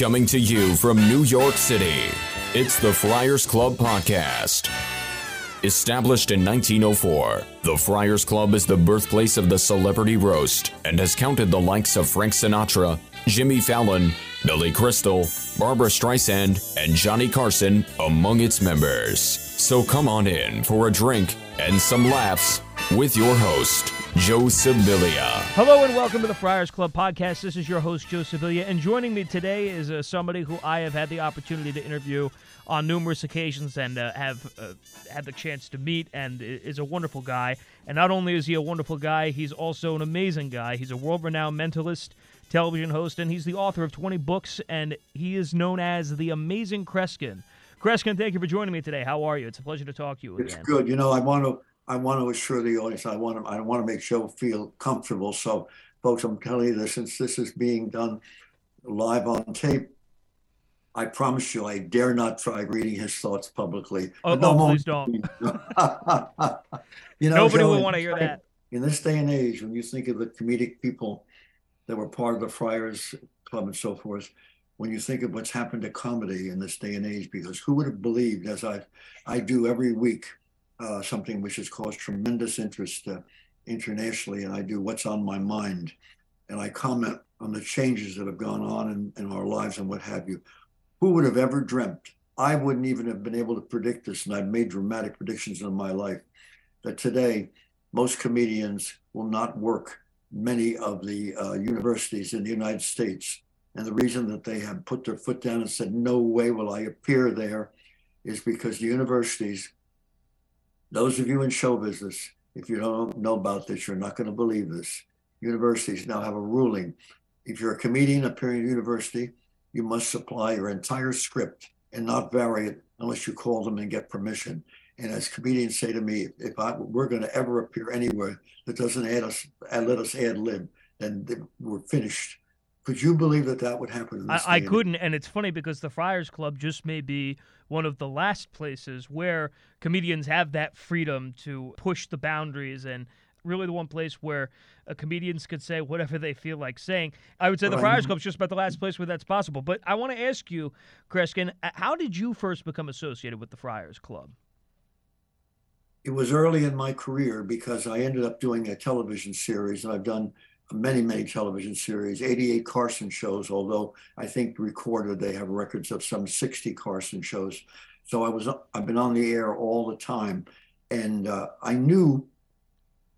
Coming to you from New York City, it's the Friars Club Podcast. Established in 1904, the Friars Club is the birthplace of the celebrity roast and has counted the likes of Frank Sinatra, Jimmy Fallon, Billy Crystal, Barbra Streisand, and Johnny Carson among its members. So come on in for a drink and some laughs with your host, Joe Sibilia. Hello and welcome to the Friars Club podcast. This is your host, Joe Sibilia, and joining me today is uh, somebody who I have had the opportunity to interview on numerous occasions and uh, have uh, had the chance to meet and is a wonderful guy. And not only is he a wonderful guy, he's also an amazing guy. He's a world renowned mentalist, television host, and he's the author of 20 books, and he is known as the Amazing Kreskin. Kreskin, thank you for joining me today. How are you? It's a pleasure to talk to you again. It's again. good. You know, I want to I want to assure the audience. I want to I want to make Joe feel comfortable. So, folks, I'm telling you this since this is being done live on tape. I promise you, I dare not try reading his thoughts publicly. Oh, But oh, no oh, please don't. you know, Nobody Joe, will want to hear that. in this day and age, when you think of the comedic people that were part of the Friars Club and so forth, when you think of what's happened to comedy in this day and age, because who would have believed, as I, I do every week, uh, something which has caused tremendous interest uh, internationally, and I do what's on my mind, and I comment on the changes that have gone on in, in our lives and what have you. Who would have ever dreamt? I wouldn't even have been able to predict this, and I've made dramatic predictions in my life that today most comedians will not work many of the uh, universities in the United States. And the reason that they have put their foot down and said, no way will I appear there is because the universities, those of you in show business, if you don't know about this, you're not going to believe this. Universities now have a ruling. If you're a comedian appearing at university, you must supply your entire script and not vary it unless you call them and get permission. And as comedians say to me, if I, we're going to ever appear anywhere that doesn't add us, let us ad lib, then we're finished. Could you believe that that would happen? In I, this I couldn't, and it's funny because the Friars Club just may be one of the last places where comedians have that freedom to push the boundaries and really the one place where uh, comedians could say whatever they feel like saying. I would say the Right. Friars Club is just about the last place where that's possible. But I want to ask you, Kreskin, uh, how did you first become associated with the Friars Club? it was early in my career because I ended up doing a television series, and I've done many, many television series, 88 Carson shows, although I think recorded they have records of some 60 Carson shows. So I was I've been on the air all the time, and uh, I knew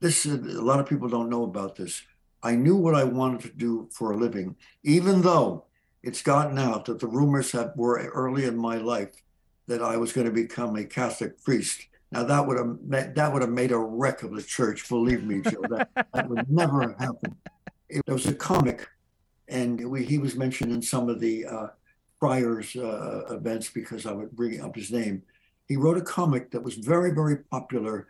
this. is, A lot of people don't know about this. I knew what I wanted to do for a living, even though it's gotten out that the rumors have were early in my life that I was going to become a Catholic priest. Now that would have that would have made a wreck of the church. Believe me, Joe, that, that would never have happened. It was a comic, and we, he was mentioned in some of the uh, Friars uh, events because I would bring up his name. He wrote a comic that was very, very popular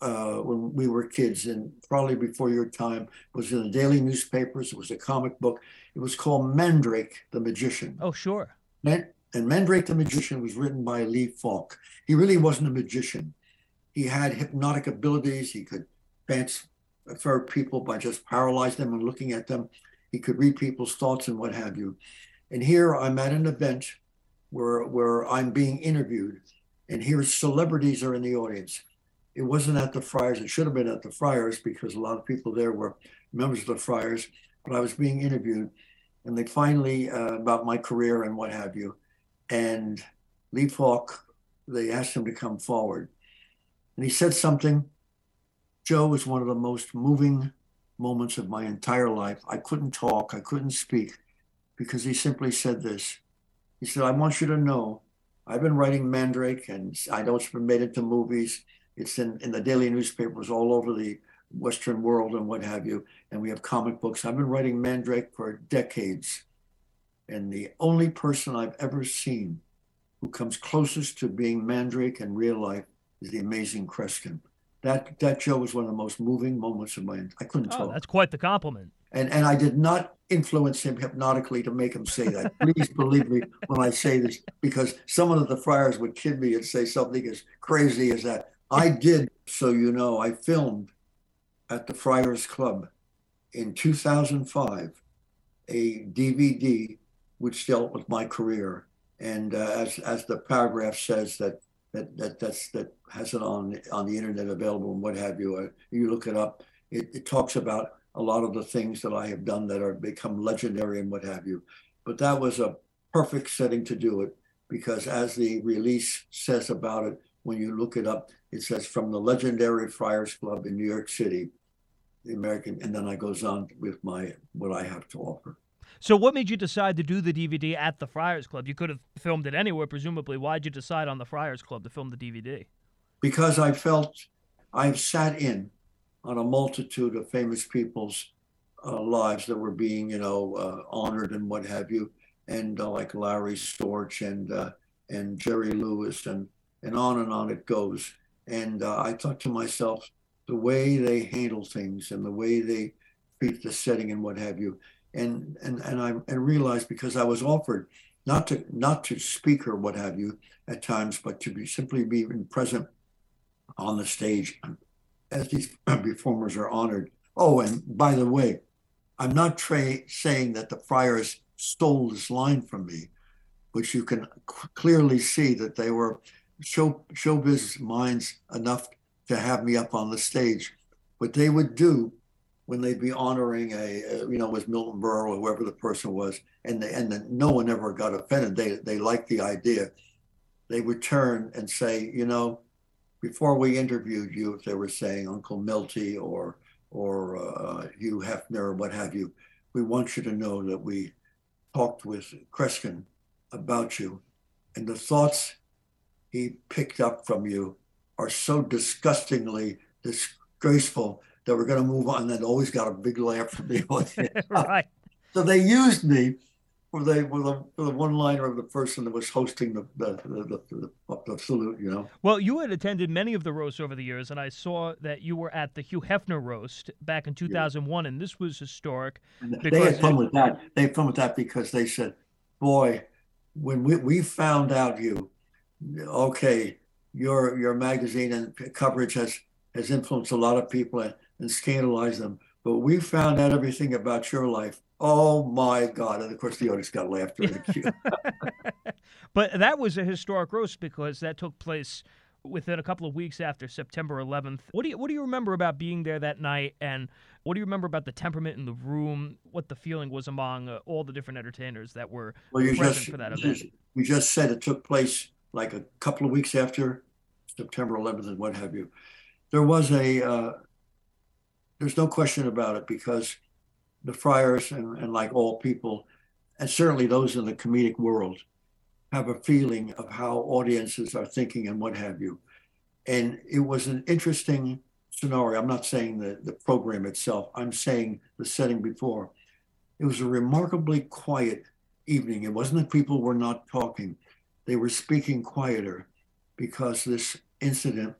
uh, when we were kids, and probably before your time. It was in the daily newspapers. It was a comic book. It was called Mandrake the Magician. Oh, sure. Man- and Mandrake the Magician was written by Lee Falk. He really wasn't a magician. He had hypnotic abilities. He could transfer people by just paralyzing them and looking at them. He could read people's thoughts and what have you. And here I'm at an event where where I'm being interviewed, and here celebrities are in the audience. It wasn't at the Friars. It should have been at the Friars because a lot of people there were members of the Friars. But I was being interviewed, and they finally uh, about my career and what have you. And Lee Falk, they asked him to come forward, and he said something. Joe was one of the most moving moments of my entire life. I couldn't talk, I couldn't speak, because he simply said this. He said, "I want you to know, I've been writing Mandrake, and I know it's been made into movies. It's in in the daily newspapers all over the Western world and what have you. And we have comic books. I've been writing Mandrake for decades. And the only person I've ever seen who comes closest to being Mandrake in real life the amazing Kreskin. That that Joe was one of the most moving moments of my I couldn't Oh, talk. that's quite the compliment. And and I did not influence him hypnotically to make him say that. Please believe me when I say this, because some of the friars would kid me and say something as crazy as that. I did, so you know, I filmed at the Friars Club in 2005 a DVD which dealt with my career. And uh, as as the paragraph says that that that that's that has it on on the internet available and what have you. Uh, you look it up. It, it talks about a lot of the things that I have done that are become legendary and what have you. But that was a perfect setting to do it because as the release says about it, when you look it up, it says from the legendary Friars Club in New York City, the American, and then I goes on with my what I have to offer. So, what made you decide to do the DVD at the Friars Club? You could have filmed it anywhere, presumably. Why'd you decide on the Friars Club to film the DVD? Because I felt I've sat in on a multitude of famous people's uh, lives that were being, you know, uh, honored and what have you, and uh, like Larry Storch and uh, and Jerry Lewis and and on and on it goes. And uh, I thought to myself, the way they handle things and the way they treat the setting and what have you and and and I and realized because I was offered not to not to speak or what have you at times, but to be simply be present on the stage as these performers are honored. Oh, and by the way, I'm not tra- saying that the friars stole this line from me, which you can clearly see that they were show showbiz minds enough to have me up on the stage. What they would do when they'd be honoring a, you know with Milton Berle or whoever the person was, and they, and the, no one ever got offended. They they liked the idea. They would turn and say, you know, before we interviewed you, if they were saying Uncle Milty or or uh, Hugh Hefner or what have you, we want you to know that we talked with Kreskin about you, and the thoughts he picked up from you are so disgustingly disgraceful that we're going to move on. And always got a big laugh from the audience. right. So they used me for the for the, for the one liner of the person that was hosting the the, the the, the, the salute. You know. Well, you had attended many of the roasts over the years, and I saw that you were at the Hugh Hefner roast back in 2001, yeah. and this was historic. they had fun it, with that. They had fun with that because they said, "Boy, when we we found out you, okay, your your magazine and coverage has has influenced a lot of people." And, and scandalize them. But we found out everything about your life. Oh my God. And of course, the audience got laughter in the queue. but that was a historic roast because that took place within a couple of weeks after September 11th. What do you what do you remember about being there that night, and what do you remember about the temperament in the room? What the feeling was among uh, all the different entertainers that were well, present just, for that event? You just said it took place like a couple of weeks after September 11th and what have you. There was a uh, there's no question about it because the friars and, and like all people, and certainly those in the comedic world, have a feeling of how audiences are thinking and what have you. And it was an interesting scenario. I'm not saying the, the program itself, I'm saying the setting before. It was a remarkably quiet evening. It wasn't that people were not talking, they were speaking quieter because this incident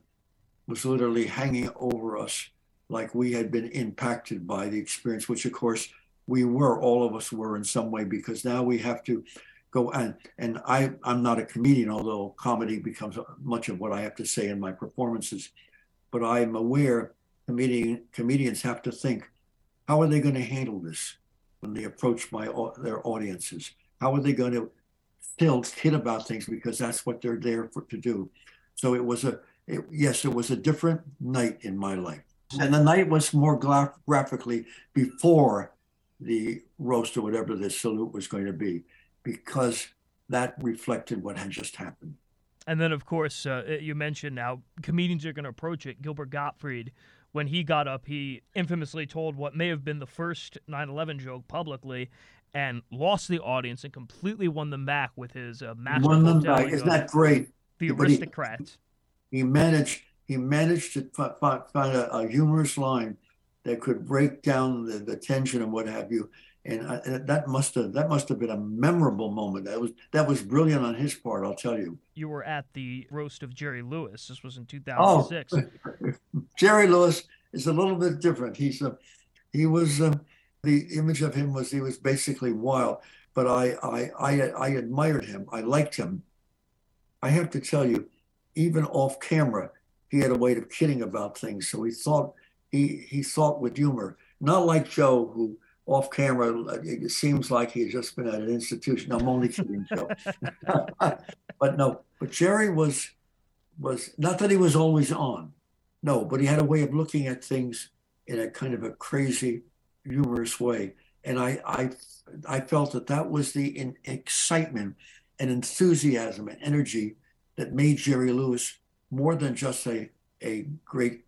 was literally hanging over us like we had been impacted by the experience, which of course we were, all of us were in some way, because now we have to go and and I I'm not a comedian, although comedy becomes much of what I have to say in my performances. But I'm aware comedian comedians have to think, how are they going to handle this when they approach my their audiences? How are they going to still kid about things because that's what they're there for to do? So it was a it, yes, it was a different night in my life. And the night was more gra- graphically before the roast or whatever the salute was going to be, because that reflected what had just happened. And then, of course, uh, you mentioned now comedians are going to approach it. Gilbert Gottfried, when he got up, he infamously told what may have been the first 9 11 joke publicly and lost the audience and completely won them back with his uh, masterful Won them back. Isn't that great? The aristocrats. He, he managed he managed to find, a, a, humorous line that could break down the, the tension and what have you. And, I, and, that must have that must have been a memorable moment. That was that was brilliant on his part. I'll tell you. You were at the roast of Jerry Lewis. This was in 2006. Oh, Jerry Lewis is a little bit different. He's a he was uh, the image of him was he was basically wild. But I I I, I admired him. I liked him. I have to tell you, even off camera, he had a way of kidding about things. So he thought he he thought with humor, not like Joe, who off camera, it seems like he's just been at an institution. I'm only kidding, Joe. but no, but Jerry was was not that he was always on, no, but he had a way of looking at things in a kind of a crazy, humorous way, and I I I felt that that was the in, excitement and enthusiasm and energy that made Jerry Lewis more than just a a great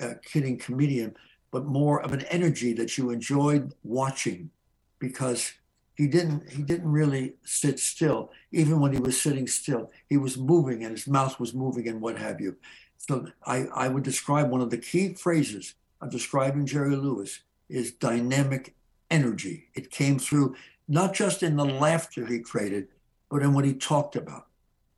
uh, kidding comedian, but more of an energy that you enjoyed watching because he didn't he didn't really sit still. Even when he was sitting still he was moving and his mouth was moving and what have you. So i i would describe one of the key phrases of describing jerry lewis is dynamic energy. It came through not just in the laughter he created but in what he talked about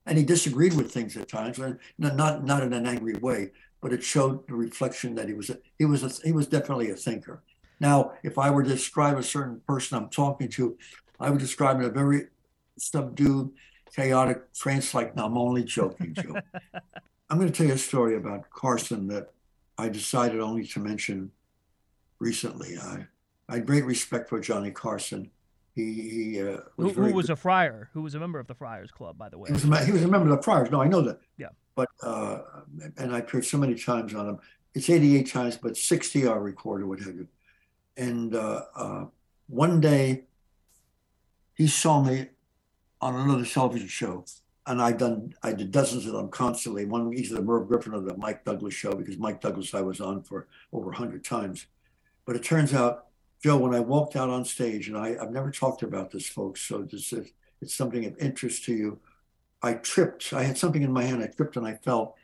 and he disagreed with things at times not not in an angry way but it showed the reflection that he was a, he was a, he was definitely a thinker. Now, if I were to describe a certain person I'm talking to, I would describe him a very subdued, chaotic, trance-like. Now, I'm only joking, Joe. I'm going to tell you a story about Carson that I decided only to mention recently. I, I had great respect for Johnny Carson. He, he uh, was who, who was a friar, who was a member of the Friars Club, by the way. He was a, he was a member of the Friars. No, I know that. Yeah. But uh, and I appeared so many times on him. It's 88 times, but 60 are recorded, what have you. And uh, uh, one day, he saw me on another television show, and I've done I did dozens of them constantly. One either the Merv Griffin or the Mike Douglas show because Mike Douglas I was on for over hundred times. But it turns out, Joe, when I walked out on stage, and I, I've never talked about this, folks, so this is, it's something of interest to you. I tripped. I had something in my hand. I tripped and I fell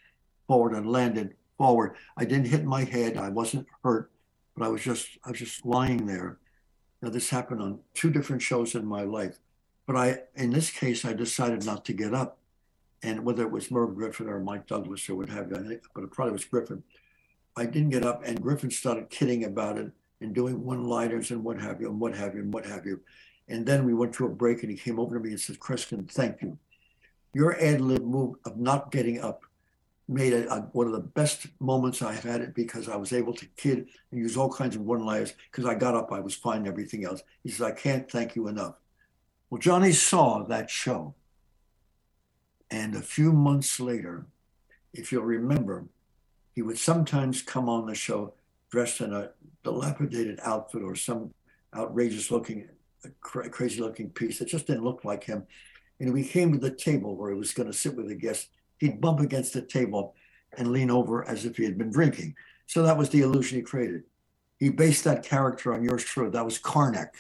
forward and landed forward. I didn't hit my head. I wasn't hurt, but I was just I was just lying there. Now this happened on two different shows in my life, but I in this case I decided not to get up, and whether it was Merv Griffin or Mike Douglas or what have you, I think, but it probably was Griffin. I didn't get up, and Griffin started kidding about it and doing one-liners and what have you and what have you and what have you. And then we went to a break, and he came over to me and said, "Kreskin, thank you." your ad lib move of not getting up made it one of the best moments I've had it because I was able to kid and use all kinds of one liners because I got up, I was fine, everything else. He says, I can't thank you enough. Well, Johnny saw that show. And a few months later, if you'll remember, he would sometimes come on the show dressed in a uh, dilapidated outfit or some outrageous looking, uh, crazy looking piece that just didn't look like him. And we came to the table where he was going to sit with the guests. He'd bump against the table and lean over as if he had been drinking. So that was the illusion he created. He based that character on yours truly. That was Carnac.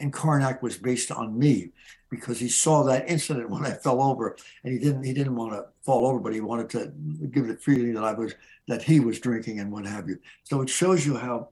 And Carnac was based on me because he saw that incident when I fell over and he didn't he didn't want to fall over, but he wanted to give the feeling that I was that he was drinking and what have you. So it shows you how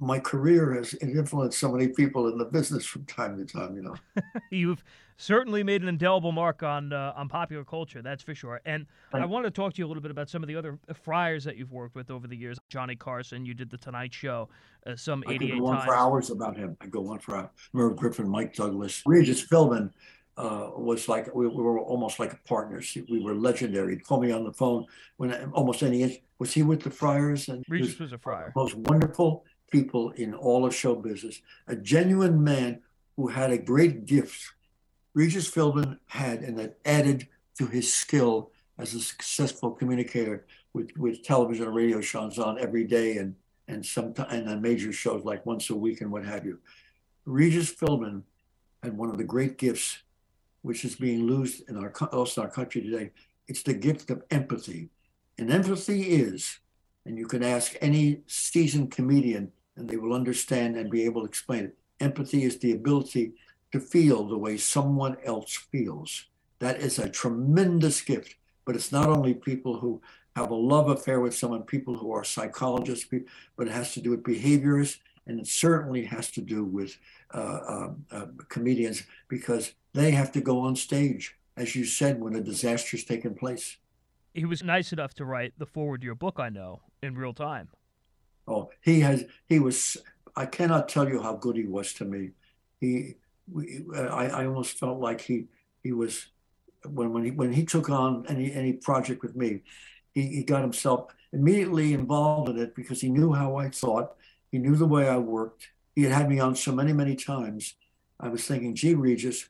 my career has influenced so many people in the business from time to time. You know, you've certainly made an indelible mark on uh, on popular culture, that's for sure. And I want to talk to you a little bit about some of the other friars that you've worked with over the years. Johnny Carson, you did the Tonight Show, uh, some eighty-eight I could go on times. for hours about him. I go on for hours. Merv Griffin, Mike Douglas, Regis Philbin. Uh, was like we, we, were almost like partners. We were legendary. He'd call me on the phone when almost any was he with the Friars and Regis was, was a friar. Most wonderful people in all of show business, a genuine man who had a great gift. Regis Philbin had, and that added to his skill as a successful communicator with, with television and radio shows on every day and and sometimes and on major shows like once a week and what have you. Regis Philbin had one of the great gifts, which is being lost in our also in our country today. It's the gift of empathy, and empathy is and you can ask any seasoned comedian and they will understand and be able to explain it. Empathy is the ability to feel the way someone else feels. That is a tremendous gift, but it's not only people who have a love affair with someone, people who are psychologists, but it has to do with behaviors, and it certainly has to do with uh, uh, uh, comedians because they have to go on stage, as you said, when a disaster is taking place. He was nice enough to write the foreword to your book, I know, in real time. Oh, he has. He was. I cannot tell you how good he was to me. He. We, uh, I, I almost felt like he. He was. When when he when he took on any any project with me, he, he got himself immediately involved in it because he knew how I thought. He knew the way I worked. he had had me on so many, many times. I was thinking, gee, Regis,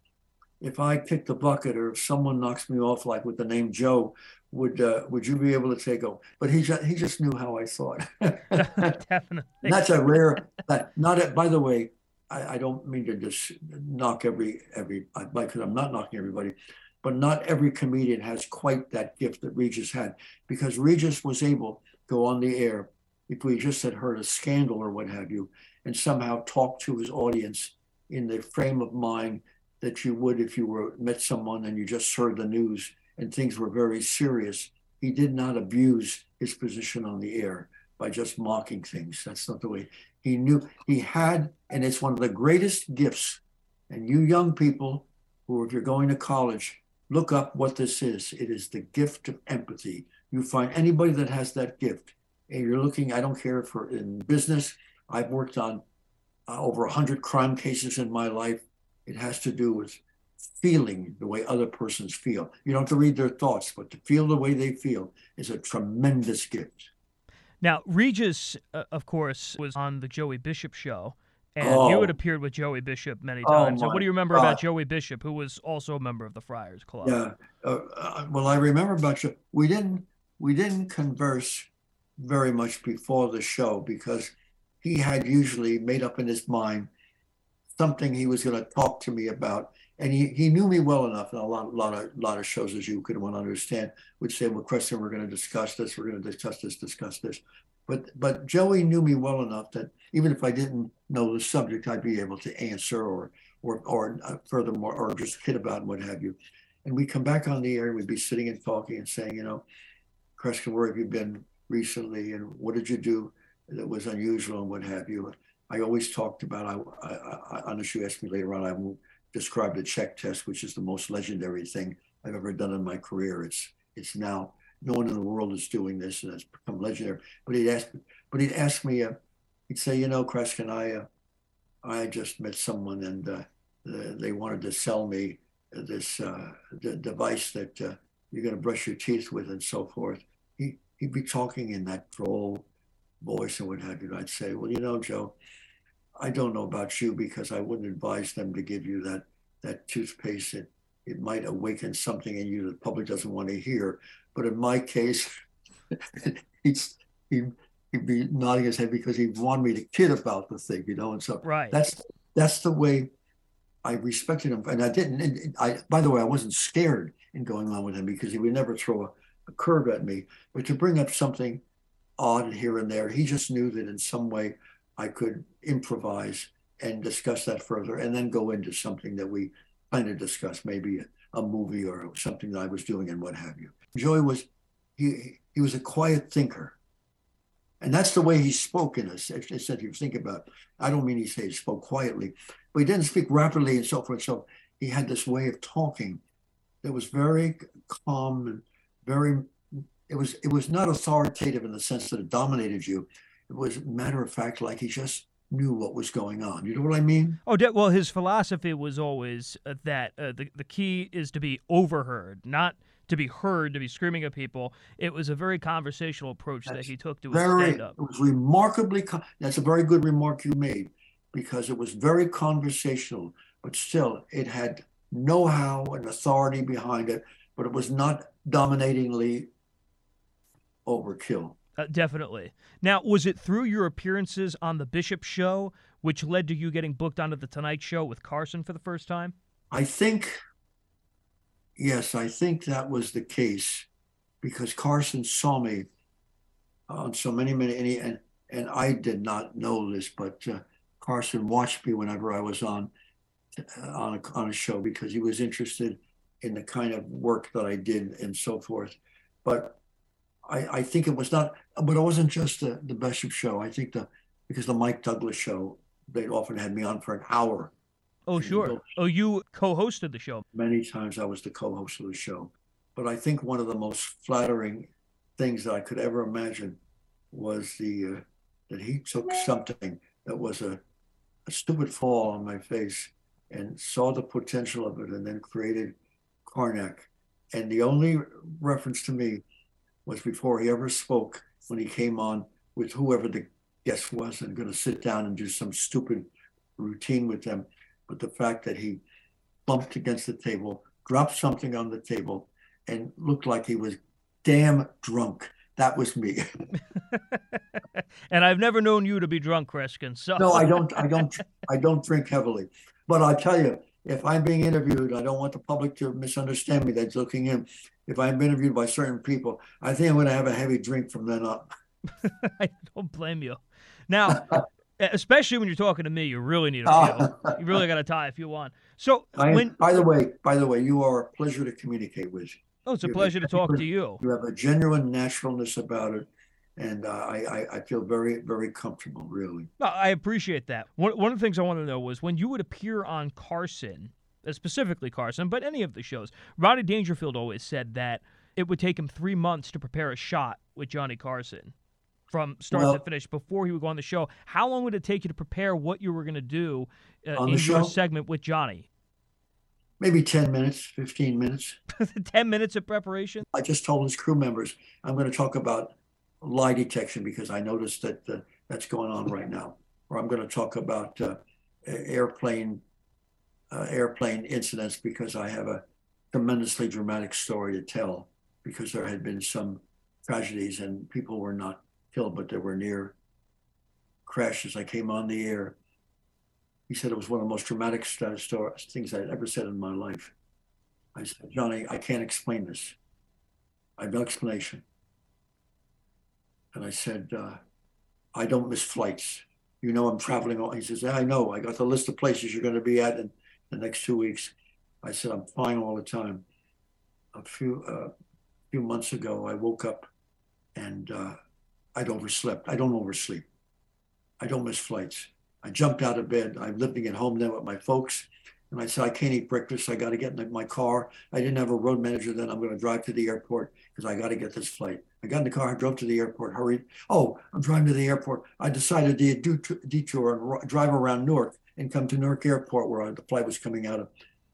if I kick the bucket or if someone knocks me off, like with the name Joe, would uh, would you be able to take over? But he just he just knew how I thought. Definitely. That's a rare. Not. A, by the way, I, I, don't mean to just knock every every because I'm not knocking everybody, but not every comedian has quite that gift that Regis had because Regis was able to go on the air if we just had heard a scandal or what have you, and somehow talk to his audience in the frame of mind that you would if you were met someone and you just heard the news and things were very serious. He did not abuse his position on the air by just mocking things. That's not the way he knew. He had, and it's one of the greatest gifts. And you young people who, if you're going to college, look up what this is. It is the gift of empathy. You find anybody that has that gift, and you're looking. I don't care for in business. I've worked on uh, over 100 crime cases in my life. It has to do with feeling the way other persons feel. You don't have to read their thoughts, but to feel the way they feel is a tremendous gift. Now, Regis, uh, of course, was on the Joey Bishop show, and oh. you had appeared with Joey Bishop many oh, times. Oh, so, what do you remember God. about Joey Bishop, who was also a member of the Friars Club? Yeah, uh, uh, well, I remember about you. We didn't we didn't converse very much before the show because he had usually made up in his mind something he was going to talk to me about. And he, he knew me well enough and a lot, lot of lot of shows as you could want to understand would say well Kreskin we're going to discuss this we're going to discuss this discuss this. But but Joey knew me well enough that even if I didn't know the subject I'd be able to answer or or or uh, furthermore or just kid about and what have you. And we come back on the air and we'd be sitting and talking and saying you know Kreskin where have you been recently and what did you do that was unusual and what have you I always talked about I, I, I unless you ask me later on I won't described the check test, which is the most legendary thing I've ever done in my career. It's it's now no one in the world is doing this, and it's become legendary. But he'd ask, but he'd ask me, uh, he'd say, you know, Kreskin, I uh, I just met someone, and uh, they wanted to sell me this uh, device that uh, you're going to brush your teeth with, and so forth. He he'd be talking in that droll voice and what have you. I'd say, well, you know, Joe I don't know about you because I wouldn't advise them to give you that that toothpaste. It it might awaken something in you that the public doesn't want to hear. But in my case, he's he he'd be nodding his head because he wanted me to kid about the thing, you know. And so right. that's that's the way I respected him, and I didn't. And I by the way, I wasn't scared in going on with him because he would never throw a, a curve at me. But to bring up something odd here and there, he just knew that in some way I could improvise and discuss that further and then go into something that we kind of discuss, maybe a, a movie or something that I was doing and what have you. Joey was, he, he was a quiet thinker. And that's the way he spoke in us. I said, you think about, I don't mean he said he spoke quietly, but he didn't speak rapidly and so forth. So he had this way of talking that was very calm and very, it was, it was not authoritative in the sense that it dominated you, it was matter of fact, like he just knew what was going on. You know what I mean? Oh, well, his philosophy was always uh, that uh, the the key is to be overheard, not to be heard, to be screaming at people. It was a very conversational approach that's that he took to his stand-up. It was remarkably. Con- that's a very good remark you made because it was very conversational, but still, it had know-how and authority behind it, but it was not dominatingly overkill. Uh, definitely. Now, was it through your appearances on the Bishop Show which led to you getting booked onto the Tonight Show with Carson for the first time? I think, yes, I think that was the case because Carson saw me on so many, many, and, and, I did not know this, but uh, Carson watched me whenever I was on uh, on a, on a show because he was interested in the kind of work that I did and so forth. But I, I think it was not, but it wasn't just the, the Bishop show. I think the, because the Mike Douglas show, they'd often had me on for an hour. Oh, sure. Oh, you co hosted the show. Many times I was the co host of the show. But I think one of the most flattering things that I could ever imagine was the, uh, that he took something that was a, a stupid fall on my face and saw the potential of it and then created Carnac. And the only reference to me was before he ever spoke when he came on with whoever the guest was and going to sit down and do some stupid routine with them. But the fact that he bumped against the table, dropped something on the table, and looked like he was damn drunk. That was me. and I've never known you to be drunk, Kreskin. So no, I don't. I don't. I don't drink heavily. But I tell you, if I'm being interviewed, I don't want the public to misunderstand me. That's looking in. If I'm interviewed by certain people, I think I'm going to have a heavy drink from then on. I don't blame you. Now, especially when you're talking to me, you really need a feel. you really got to tie if you want. So, I, when, by the way, by the way, you are a pleasure to communicate with. Oh, it's a you pleasure to talk to you. You have a genuine naturalness about it, and uh, I, I feel very very comfortable. Really, I appreciate that. One one of the things I want to know was when you would appear on Carson, specifically Carson, but any of the shows. Rodney Dangerfield always said that it would take him three months to prepare a shot with Johnny Carson from start well, to finish before he would go on the show. How long would it take you to prepare what you were going to do uh, in your show? segment with Johnny? Maybe 10 minutes, 15 minutes. 10 minutes of preparation? I just told his crew members I'm going to talk about lie detection because I noticed that uh, that's going on right now. Or I'm going to talk about uh, airplane uh, airplane incidents because I have a tremendously dramatic story to tell because there had been some tragedies and people were not killed, but there were near crashes. I came on the air. He said it was one of the most dramatic st- st- things I'd ever said in my life. I said, Johnny, I can't explain this. I have no explanation. And I said, uh, I don't miss flights. You know, I'm traveling. All. He says, I know. I got the list of places you're going to be at in the next two weeks. I said, I'm flying all the time. A few, uh, few months ago, I woke up and uh, I'd overslept. I don't oversleep. I don't miss flights. I jumped out of bed. I'm living at home then with my folks. And I said, I can't eat breakfast. I got to get in my car. I didn't have a road manager then. I'm going to drive to the airport because I got to get this flight. I got in the car, I drove to the airport, hurried. Oh, I'm driving to the airport. I decided to do detour and drive around Newark and come to Newark Airport where the flight was coming out of.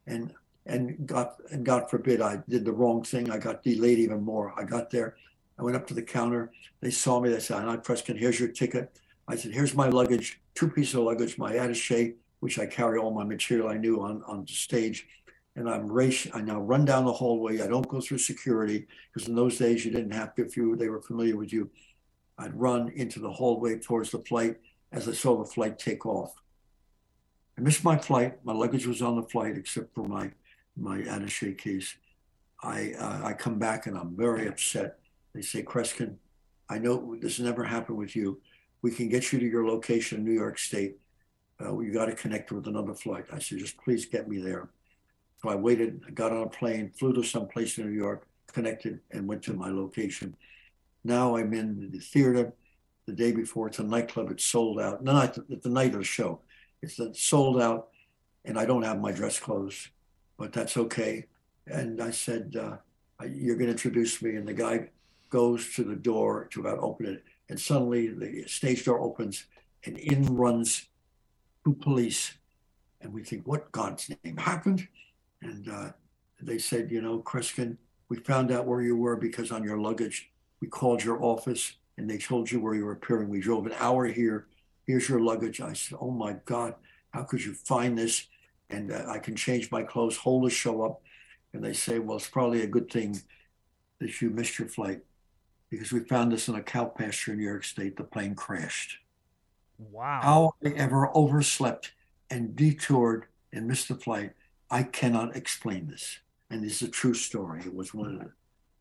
And and got and God forbid I did the wrong thing. I got delayed even more. I got there. I went up to the counter. They saw me. They said, "I Kreskin, here's your ticket." I said, "Here's my luggage. Two pieces of luggage, my attaché, which I carry all my material I knew on on the stage." And I'm race. I now run down the hallway. I don't go through security because in those days you didn't have to. If you they were familiar with you, I'd run into the hallway towards the flight as I saw the flight take off. I missed my flight. My luggage was on the flight except for my my attaché case. I uh, I come back and I'm very upset they say, Kreskin, I know this never happened with you. We can get you to your location in New York State. Uh, you got to connect with another flight. I said, just please get me there. So I waited, I got on a plane, flew to some place in New York, connected, and went to my location. Now I'm in the theater. The day before, it's a nightclub. It's sold out. No, not the, the night of the show. It's sold out, and I don't have my dress clothes, but that's okay. And I said, uh, "You're going to introduce me." And the guy goes to the door to about open it, and suddenly the stage door opens, and in runs two police, and we think, what God's name happened? And uh, they said, you know, Kreskin, we found out where you were because on your luggage, we called your office and they told you where you were appearing. We drove an hour here. Here's your luggage. I said, oh my God, how could you find this? And uh, I can change my clothes, hold the show up. And they say, well, it's probably a good thing that you missed your flight because we found this in a cow pasture in New York State. The plane crashed. Wow. How I ever overslept and detoured and missed the flight, I cannot explain this. And this is a true story. It was one of the,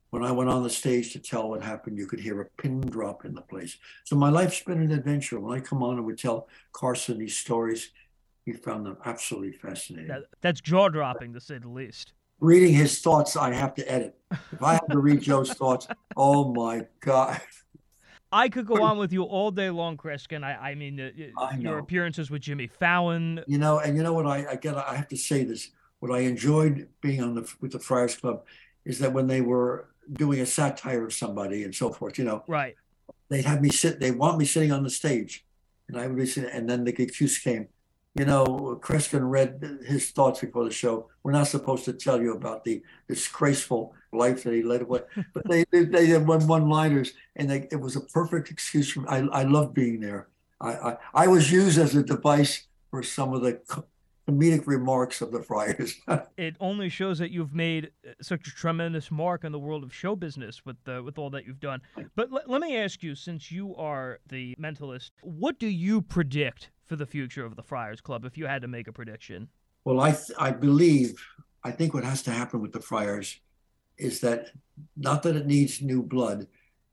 when I went on the stage to tell what happened, you could hear a pin drop in the place. So my life's been an adventure. When I come on and would tell Carson these stories, he found them absolutely fascinating. That, that's jaw dropping, to say the least reading his thoughts, I have to edit. If I have to read Joe's thoughts, oh my God. I could go on with you all day long, Kreskin. I, I mean, uh, I your appearances with Jimmy Fallon. You know, and you know what? I again, I have to say this. What I enjoyed being on the with the Friars Club is that when they were doing a satire of somebody and so forth, you know, right? They'd have me sit. They want me sitting on the stage, and I would be sitting. And then the excuse came, you know, Kreskin read his thoughts before the show. We're not supposed to tell you about the disgraceful life that he led. Away. But they they, they had one one liners, and they, it was a perfect excuse for me. I I love being there. I, I I was used as a device for some of the comedic remarks of the Friars. it only shows that you've made uh, such a tremendous mark in the world of show business with the, with all that you've done. But l- let me ask you, since you are the mentalist, what do you predict for the future of the Friars Club if you had to make a prediction? Well, I th- I believe I think what has to happen with the Friars is that not that it needs new blood,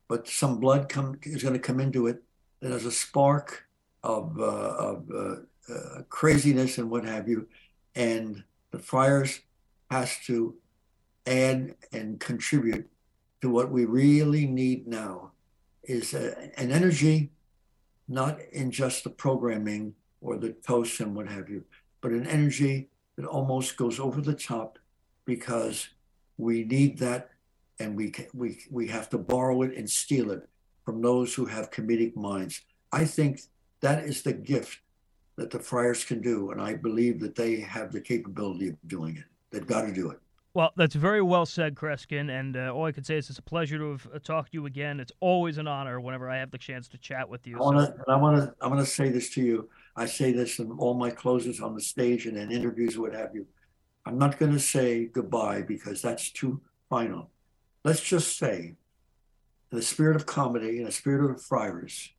but some blood come is going to come into it that has a spark of, uh, of uh, uh, craziness and what have you, and the Friars has to add and contribute to what we really need now is uh, an energy, not in just the programming or the toasts and what have you, but an energy that almost goes over the top because we need that and we we we have to borrow it and steal it from those who have comedic minds. I think that is the gift that the friars can do, and I believe that they have the capability of doing it. They've got to do it. Well, that's very well said, Kreskin. And uh, all I can say is it's a pleasure to have uh, talked to you again. It's always an honor whenever I have the chance to chat with you. I want to, so. I want to, I want to say this to you. I say this in all my closes on the stage and in interviews, what have you. I'm not going to say goodbye because that's too final. Let's just say, in the spirit of comedy, in the spirit of the friars,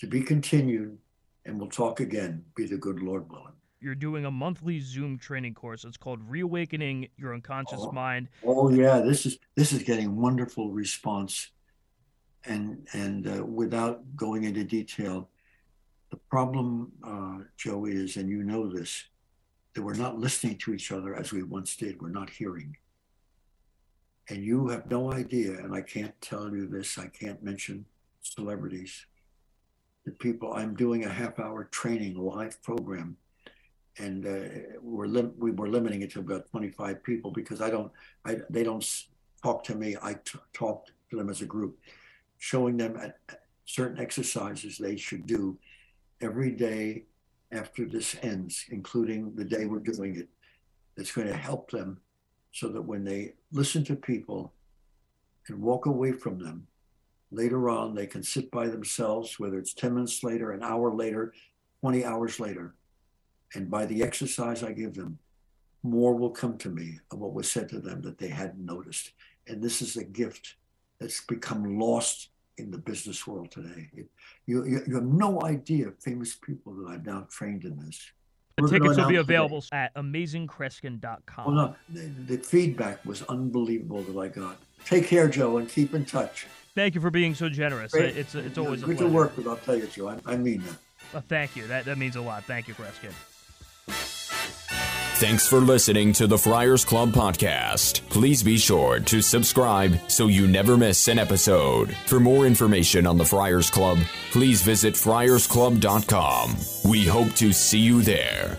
to be continued, and we'll talk again, be the good Lord willing. You're doing a monthly Zoom training course. It's called Reawakening Your Unconscious oh, Mind. Oh yeah, this is this is getting wonderful response, and and uh, without going into detail, the problem, uh, Joe, is, and you know this, that we're not listening to each other as we once did. We're not hearing. And you have no idea, and I can't tell you this, I can't mention celebrities. The people, I'm doing a half hour training live program, and uh, we're lim- we were limiting it to about 25 people because I don't, I, they don't talk to me, I t- talk to them as a group, showing them certain exercises they should do every day after this ends, including the day we're doing it, that's going to help them so that when they listen to people and walk away from them, later on they can sit by themselves, whether it's 10 minutes later, an hour later, 20 hours later. And by the exercise I give them, more will come to me of what was said to them that they hadn't noticed. And this is a gift that's become lost in the business world today. It, you, you, you, have no idea of famous people that I've now trained in this. The We're tickets will be available today. at amazingkreskin.com. Well, oh, no, the, the feedback was unbelievable that I got. Take care, Joe, and keep in touch. Thank you for being so generous. Great. It's it's always good to work with. I'll tell you, Joe. I, I mean that. Well, thank you. That that means a lot. Thank you, Kreskin. Thanks for listening to the Friars Club podcast. Please be sure to subscribe so you never miss an episode. For more information on the Friars Club, please visit friarsclub.com. We hope to see you there.